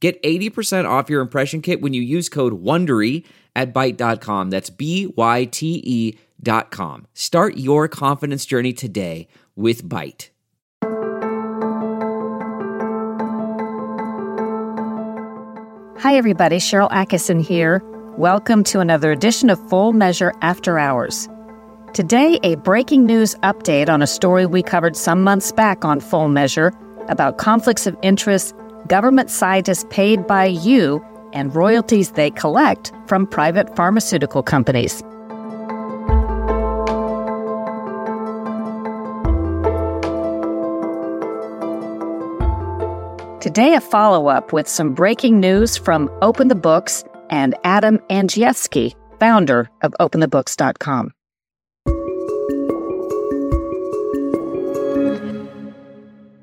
Get 80% off your impression kit when you use code WONDERY at Byte.com. That's B-Y-T-E dot com. Start your confidence journey today with Byte. Hi, everybody. Sharyl Attkisson here. Welcome to another edition of Full Measure After Hours. Today, a breaking news update on a story we covered some months back on Full Measure about conflicts of interest government scientists paid by you and royalties they collect from private pharmaceutical companies. Today, a follow up with some breaking news from Open the Books and Adam Andrzejewski, founder of OpenTheBooks.com.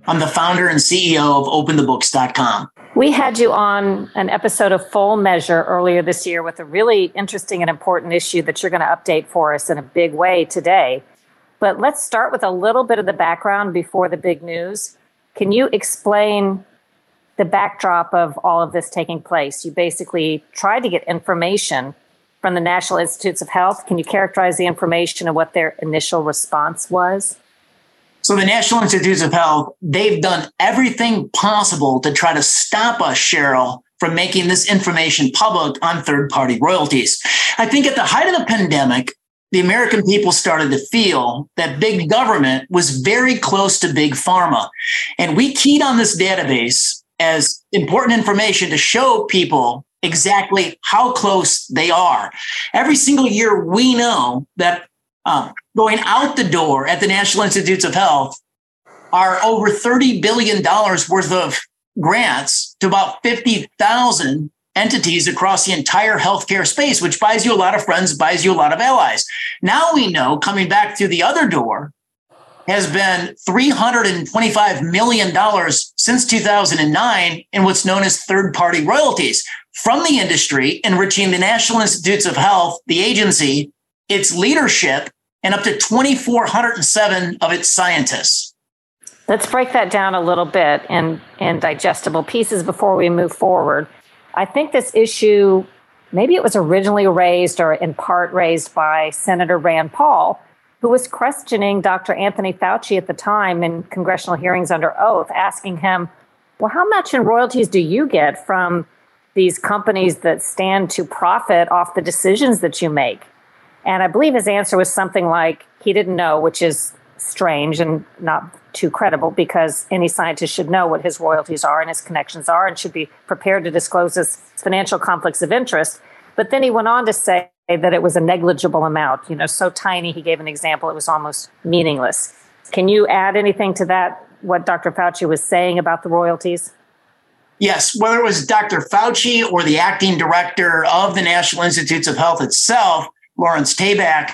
I'm the founder and CEO of OpenTheBooks.com. We had you on an episode of Full Measure earlier this year with a really interesting and important issue that you're going to update for us in a big way today. But let's start with a little bit of the background before the big news. Can you explain the backdrop of all of this taking place? You basically tried to get information from the National Institutes of Health. Can you characterize the information and what their initial response was? So the National Institutes of Health, they've done everything possible to try to stop us, Sharyl, from making this information public on third party royalties. I think at the height of the pandemic, the American people started to feel that big government was very close to big pharma. And we keyed on this database as important information to show people exactly how close they are. Every single year, we know that um, going out the door at the National Institutes of Health are over $30 billion worth of grants to about 50,000 entities across the entire healthcare space, which buys you a lot of friends, buys you a lot of allies. Now we know coming back through the other door has been $325 million since 2009 in what's known as third party royalties from the industry, enriching the National Institutes of Health, the agency, its leadership, and up to 2,407 of its scientists. Let's break that down a little bit in, in digestible pieces before we move forward. I think this issue, maybe it was originally raised or in part raised by Senator Rand Paul, who was questioning Dr. Anthony Fauci at the time in congressional hearings under oath, asking him, Well, how much in royalties do you get from these companies that stand to profit off the decisions that you make? And I believe his answer was something like he didn't know, which is strange and not too credible because any scientist should know what his royalties are and his connections are and should be prepared to disclose his financial conflicts of interest. But then he went on to say that it was a negligible amount, you know, so tiny. He gave an example, it was almost meaningless. Can you add anything to that, what Dr. Fauci was saying about the royalties? Yes, whether it was Dr. Fauci or the acting director of the National Institutes of Health itself, Lawrence Tabak,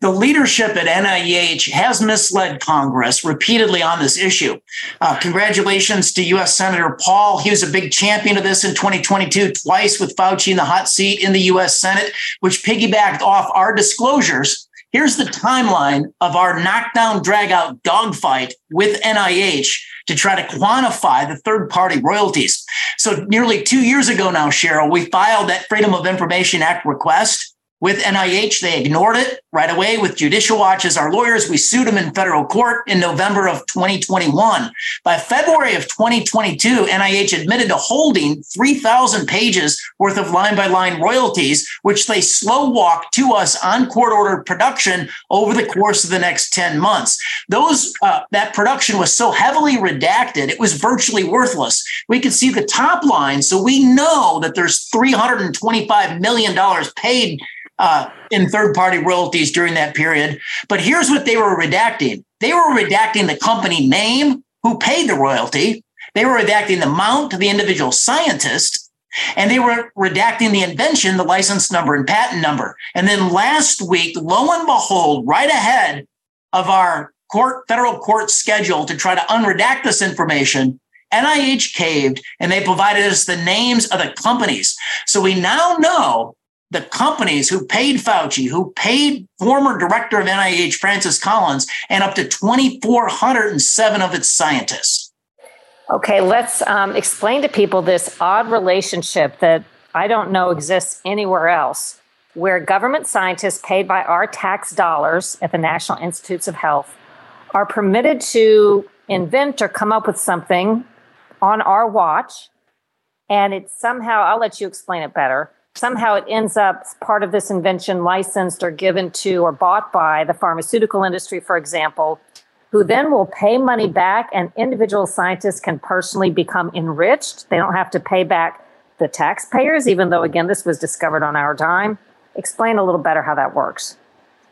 the leadership at NIH has misled Congress repeatedly on this issue. Uh, congratulations to U.S. Senator Paul. He was a big champion of this in 2022, twice with Fauci in the hot seat in the U.S. Senate, which piggybacked off our disclosures. Here's the timeline of our knockdown, dragout dogfight with NIH to try to quantify the third party royalties. So, nearly two years ago now, Sharyl, we filed that Freedom of Information Act request with NIH. They ignored it right away with Judicial Watch as our lawyers. We sued them in federal court in November of 2021. By February of 2022, NIH admitted to holding 3,000 pages worth of line by line royalties, which they slow walked to us on court ordered production over the course of the next 10 months. Those, uh, that production was so heavily redacted, it was virtually worthless. We could see the top line. So we know that there's $325 million paid uh, in third party royalties during that period. But here's what they were redacting they were redacting the company name who paid the royalty. They were redacting the amount to the individual scientist, and they were redacting the invention, the license number and patent number. And then last week, lo and behold, right ahead of our court, federal court schedule to try to unredact this information, NIH caved and they provided us the names of the companies. So we now know the companies who paid Fauci, who paid former director of NIH Francis Collins, and up to 2,407 of its scientists. Okay, let's um, explain to people this odd relationship that I don't know exists anywhere else, where government scientists paid by our tax dollars at the National Institutes of Health are permitted to invent or come up with something on our watch. And it's somehow, I'll let you explain it better. Somehow it ends up part of this invention licensed or given to or bought by the pharmaceutical industry, for example, who then will pay money back and individual scientists can personally become enriched. They don't have to pay back the taxpayers, even though, again, this was discovered on our dime. Explain a little better how that works.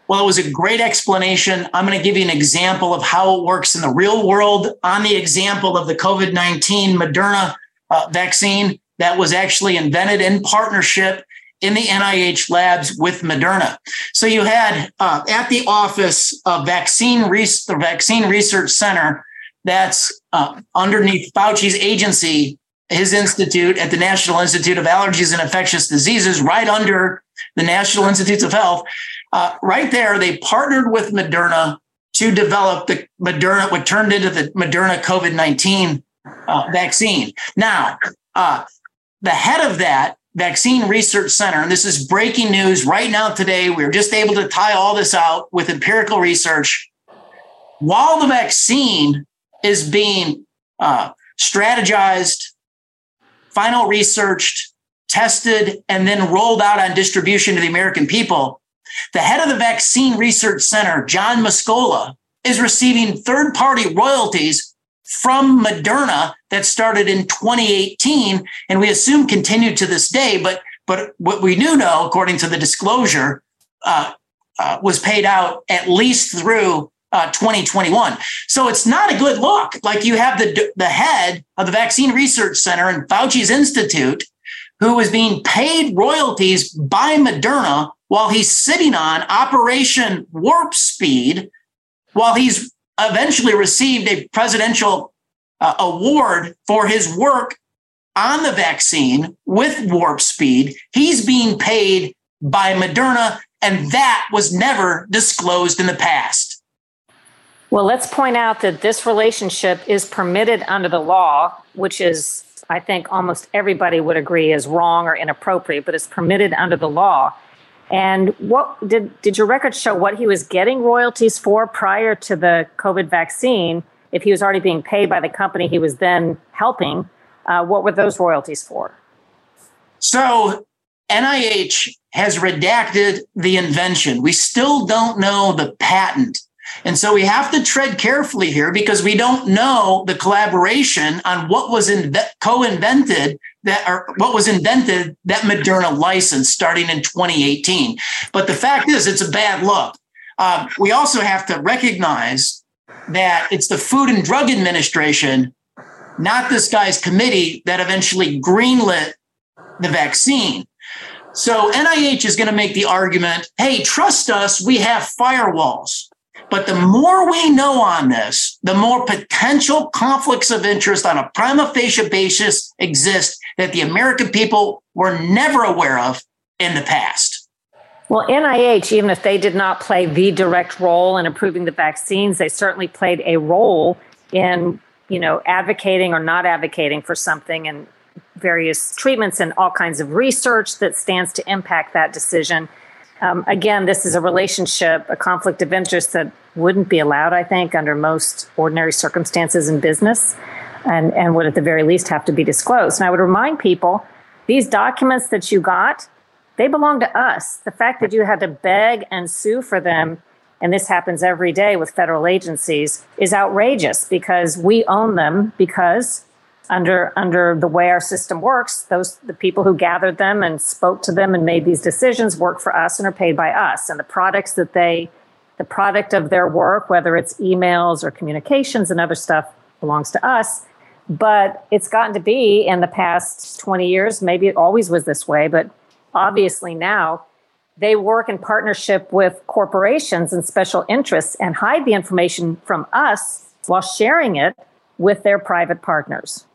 Well, it was a great explanation. I'm going to give you an example of how it works in the real world on the example of the COVID 19 Moderna uh, vaccine that was actually invented in partnership in the NIH labs with Moderna. So you had uh, at the office of vaccine the Vaccine Research Center that's uh, underneath Fauci's agency, his institute at the National Institute of Allergies and Infectious Diseases, right under the National Institutes of Health. Uh, right there, they partnered with Moderna to develop the Moderna, what turned into the Moderna COVID 19 uh, vaccine. Now, uh, the head of that Vaccine Research Center, and this is breaking news right now today, we are just able to tie all this out with empirical research. While the vaccine is being uh, strategized, final researched, tested, and then rolled out on distribution to the American people, the head of the Vaccine Research Center, John Mascola, is receiving third party royalties from Moderna that started in 2018 and we assume continued to this day. But, but what we do know, according to the disclosure, uh, uh, was paid out at least through uh, 2021. So it's not a good look. Like you have the, the head of the Vaccine Research Center and Fauci's Institute who is being paid royalties by Moderna while he's sitting on Operation Warp Speed, while he's eventually received a presidential uh, award for his work on the vaccine with Warp Speed. He's being paid by Moderna, and that was never disclosed in the past. Well, let's point out that this relationship is permitted under the law, which is, I think, almost everybody would agree is wrong or inappropriate, but it's permitted under the law. And what did did your records show what he was getting royalties for prior to the COVID vaccine? If he was already being paid by the company he was then helping, uh, what were those royalties for? So NIH has redacted the invention. We still don't know the patent. And so we have to tread carefully here because we don't know the collaboration on what was co invented that or what was invented that Moderna license starting in 2018. But the fact is, it's a bad look. Uh, we also have to recognize that it's the Food and Drug Administration, not this guy's committee, that eventually greenlit the vaccine. So NIH is going to make the argument hey, trust us, we have firewalls. But the more we know on this, the more potential conflicts of interest on a prima facie basis exist that the American people were never aware of in the past. Well, NIH, even if they did not play the direct role in approving the vaccines, they certainly played a role in, you know, advocating or not advocating for something and various treatments and all kinds of research that stands to impact that decision. Um, again, this is a relationship, a conflict of interest that wouldn't be allowed, I think, under most ordinary circumstances in business and, and would at the very least have to be disclosed. And I would remind people these documents that you got, they belong to us. The fact that you had to beg and sue for them, and this happens every day with federal agencies, is outrageous because we own them because under under the way our system works, those the people who gathered them and spoke to them and made these decisions work for us and are paid by us. And the products that they the product of their work, whether it's emails or communications and other stuff, belongs to us. But it's gotten to be in the past 20 years, maybe it always was this way, but obviously now they work in partnership with corporations and special interests and hide the information from us while sharing it with their private partners.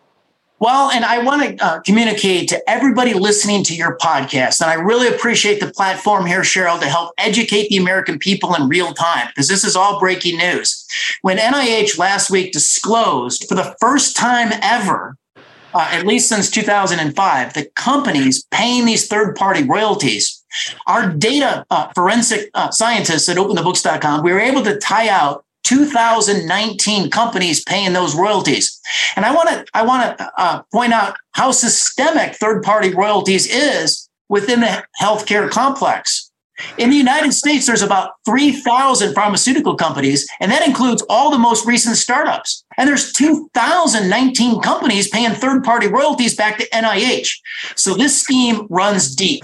Well, and I want to uh, communicate to everybody listening to your podcast. And I really appreciate the platform here, Sharyl, to help educate the American people in real time, because this is all breaking news. When NIH last week disclosed for the first time ever, uh, at least since 2005, the companies paying these third party royalties, our data uh, forensic uh, scientists at openthebooks.com, we were able to tie out 2019 companies paying those royalties. And I want to I want to uh, point out how systemic third party royalties is within the healthcare complex. In the United States, there's about 3,000 pharmaceutical companies, and that includes all the most recent startups. And there's 2,019 companies paying third party royalties back to NIH. So this scheme runs deep.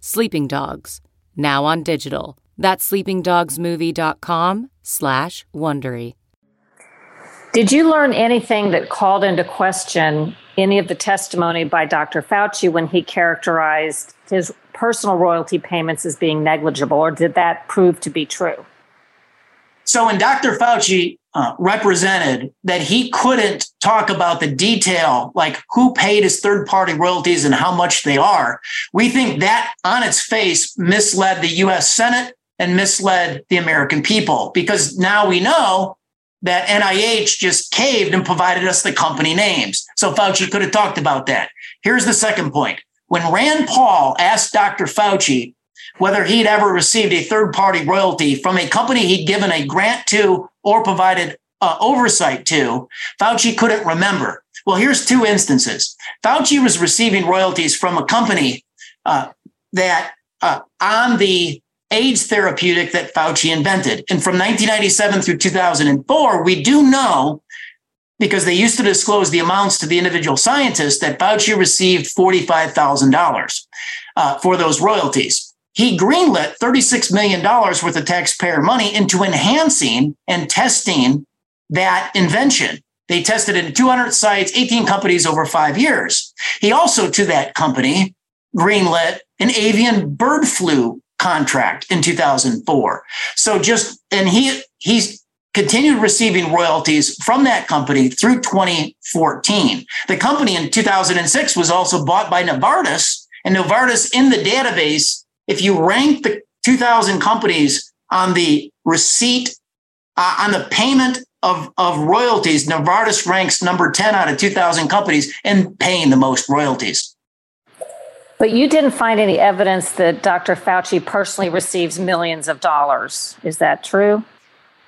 Sleeping Dogs, now on digital. That's sleepingdogsmovie.com slash Wondery. Did you learn anything that called into question any of the testimony by Dr. Fauci when he characterized his personal royalty payments as being negligible, or did that prove to be true? So when Dr. Fauci uh, represented that he couldn't talk about the detail, like who paid his third party royalties and how much they are, we think that on its face misled the US Senate and misled the American people because now we know that NIH just caved and provided us the company names. So Fauci could have talked about that. Here's the second point. When Rand Paul asked Dr. Fauci whether he'd ever received a third party royalty from a company he'd given a grant to or provided uh, oversight to, Fauci couldn't remember. Well, here's two instances. Fauci was receiving royalties from a company uh, that uh, on the AIDS therapeutic that Fauci invented. And from 1997 through 2004, we do know because they used to disclose the amounts to the individual scientists that Fauci received $45,000 uh, for those royalties he greenlit $36 million worth of taxpayer money into enhancing and testing that invention. They tested it in 200 sites, 18 companies over five years. He also, to that company, greenlit an avian bird flu contract in 2004. So just, and he, he's continued receiving royalties from that company through 2014. The company in 2006 was also bought by Novartis and Novartis in the database if you rank the 2000 companies on the receipt, uh, on the payment of, of royalties, Novartis ranks number 10 out of 2000 companies in paying the most royalties. But you didn't find any evidence that Dr. Fauci personally receives millions of dollars. Is that true?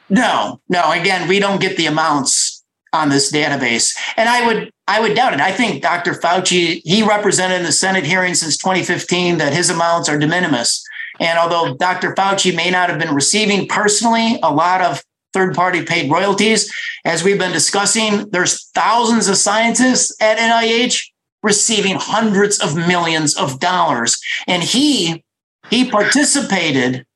No, no. Again, we don't get the amounts on this database. And I would I would doubt it. I think Dr. Fauci, he represented in the Senate hearing since 2015 that his amounts are de minimis. And although Dr. Fauci may not have been receiving personally a lot of third party paid royalties, as we've been discussing, there's thousands of scientists at NIH receiving hundreds of millions of dollars. And he he participated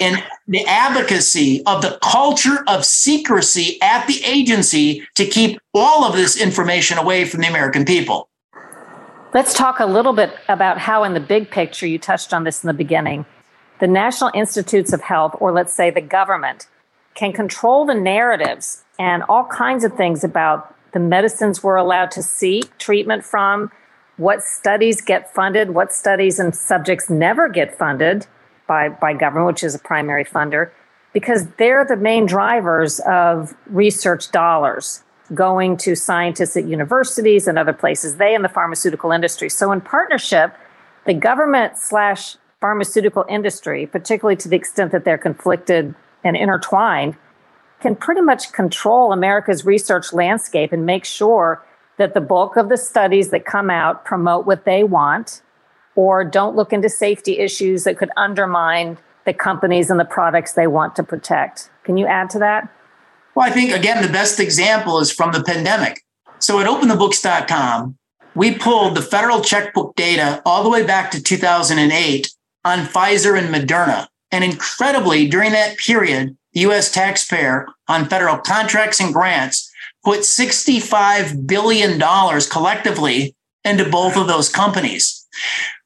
in the advocacy of the culture of secrecy at the agency to keep all of this information away from the American people. Let's talk a little bit about how, in the big picture, you touched on this in the beginning, the National Institutes of Health, or let's say the government, can control the narratives and all kinds of things about the medicines we're allowed to seek treatment from, what studies get funded, what studies and subjects never get funded by, by government, which is a primary funder, because they're the main drivers of research dollars going to scientists at universities and other places, they and the pharmaceutical industry. So, in partnership, the government slash pharmaceutical industry, particularly to the extent that they're conflicted and intertwined, can pretty much control America's research landscape and make sure that the bulk of the studies that come out promote what they want or don't look into safety issues that could undermine the companies and the products they want to protect. Can you add to that? Well, I think, again, the best example is from the pandemic. So at openthebooks.com, we pulled the federal checkbook data all the way back to 2008 on Pfizer and Moderna. And incredibly, during that period, the US taxpayer on federal contracts and grants put $65 billion collectively into both of those companies.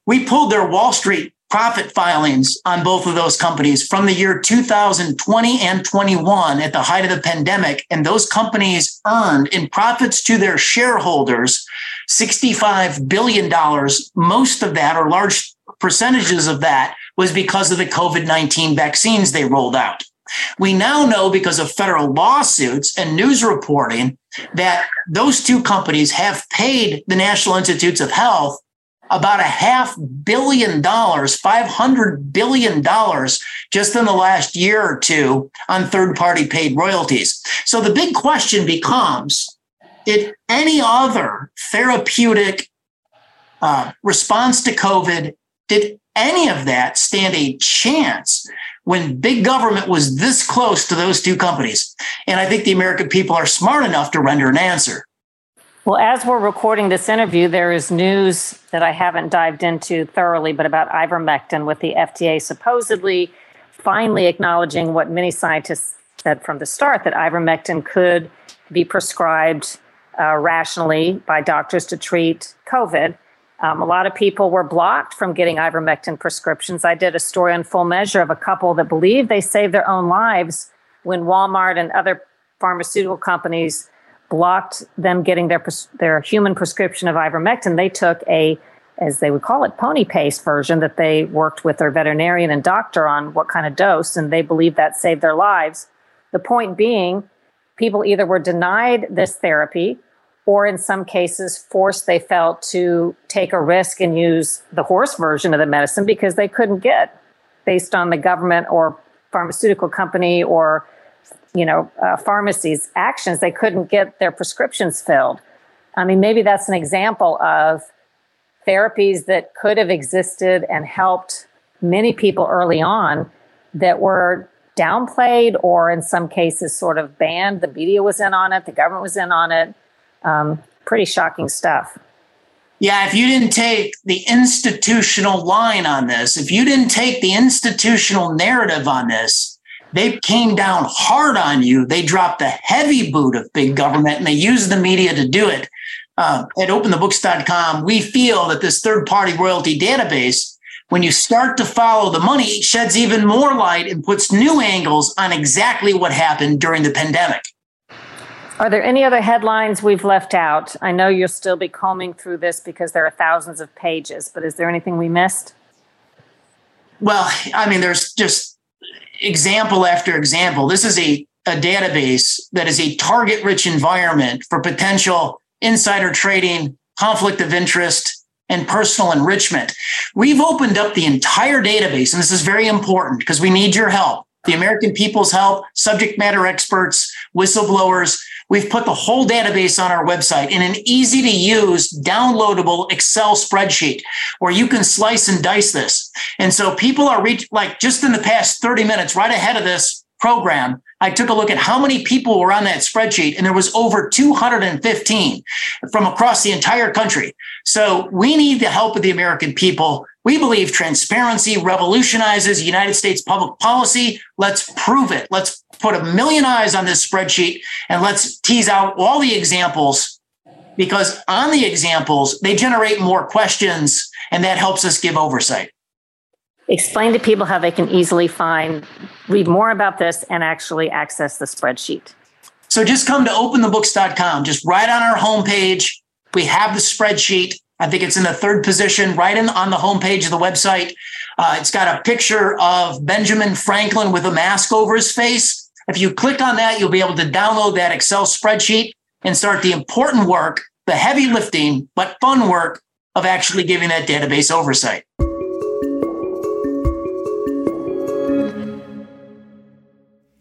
We pulled their Wall Street profit filings on both of those companies from the year 2020 and 21 at the height of the pandemic. And those companies earned in profits to their shareholders $65 billion. Most of that, or large percentages of that, was because of the COVID 19 vaccines they rolled out. We now know because of federal lawsuits and news reporting that those two companies have paid the National Institutes of Health about a half billion dollars, $500 billion just in the last year or two on third party paid royalties. So the big question becomes did any other therapeutic uh, response to COVID, did any of that stand a chance when big government was this close to those two companies? And I think the American people are smart enough to render an answer. Well, as we're recording this interview, there is news that I haven't dived into thoroughly, but about ivermectin with the FDA supposedly finally acknowledging what many scientists said from the start that ivermectin could be prescribed uh, rationally by doctors to treat COVID. Um, a lot of people were blocked from getting ivermectin prescriptions. I did a story on Full Measure of a couple that believed they saved their own lives when Walmart and other pharmaceutical companies blocked them getting their their human prescription of ivermectin. They took a as they would call it, pony paste version that they worked with their veterinarian and doctor on what kind of dose, and they believed that saved their lives. The point being, people either were denied this therapy or in some cases forced they felt to take a risk and use the horse version of the medicine because they couldn't get based on the government or pharmaceutical company or you know, uh, pharmacies' actions, they couldn't get their prescriptions filled. I mean, maybe that's an example of therapies that could have existed and helped many people early on that were downplayed or in some cases sort of banned. The media was in on it, the government was in on it. Um, pretty shocking stuff. Yeah, if you didn't take the institutional line on this, if you didn't take the institutional narrative on this, they came down hard on you. They dropped the heavy boot of big government and they used the media to do it. Uh, at openthebooks.com, we feel that this third party royalty database, when you start to follow the money, sheds even more light and puts new angles on exactly what happened during the pandemic. Are there any other headlines we've left out? I know you'll still be combing through this because there are thousands of pages, but is there anything we missed? Well, I mean, there's just example after example. This is a, a database that is a target rich environment for potential insider trading, conflict of interest, and personal enrichment. We've opened up the entire database, and this is very important because we need your help. The American people's help, subject matter experts, whistleblowers, We've put the whole database on our website in an easy to use, downloadable Excel spreadsheet where you can slice and dice this. And so people are reach like just in the past 30 minutes, right ahead of this program, I took a look at how many people were on that spreadsheet, and there was over 215 from across the entire country. So we need the help of the American people. We believe transparency revolutionizes United States public policy. Let's prove it. Let's put a million eyes on this spreadsheet and let's tease out all the examples because on the examples, they generate more questions and that helps us give oversight. explain to people how they can easily find, read more about this, and actually access the spreadsheet. So just come to openthebooks.com. Just right on our homepage, we have the spreadsheet. I think it's in the third position, right in, on the homepage of the website. Uh, it's got a picture of Benjamin Franklin with a mask over his face. If you click on that, you'll be able to download that Excel spreadsheet and start the important work, the heavy lifting, but fun work of actually giving that database oversight.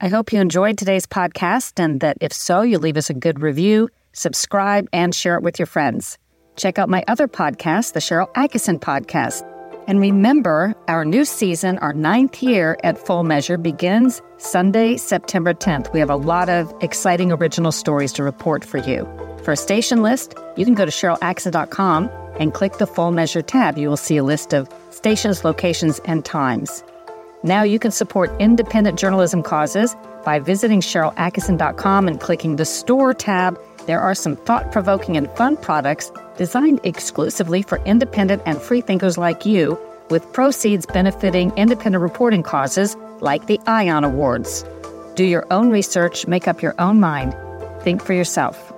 I hope you enjoyed today's podcast and that if so, you leave us a good review, subscribe, and share it with your friends. Check out my other podcast, the Sharyl Attkisson Podcast. And remember, our new season, our ninth year at Full Measure, begins Sunday, September 10th. We have a lot of exciting original stories to report for you. For a station list, you can go to SharylAttkisson.com and click the Full Measure tab. You will see a list of stations, locations, and times. Now you can support independent journalism causes by visiting SharylAttkisson.com and clicking the Store tab. There are some thought provoking and fun products designed exclusively for independent and free thinkers like you, with proceeds benefiting independent reporting causes like the ION Awards. Do your own research, make up your own mind, think for yourself.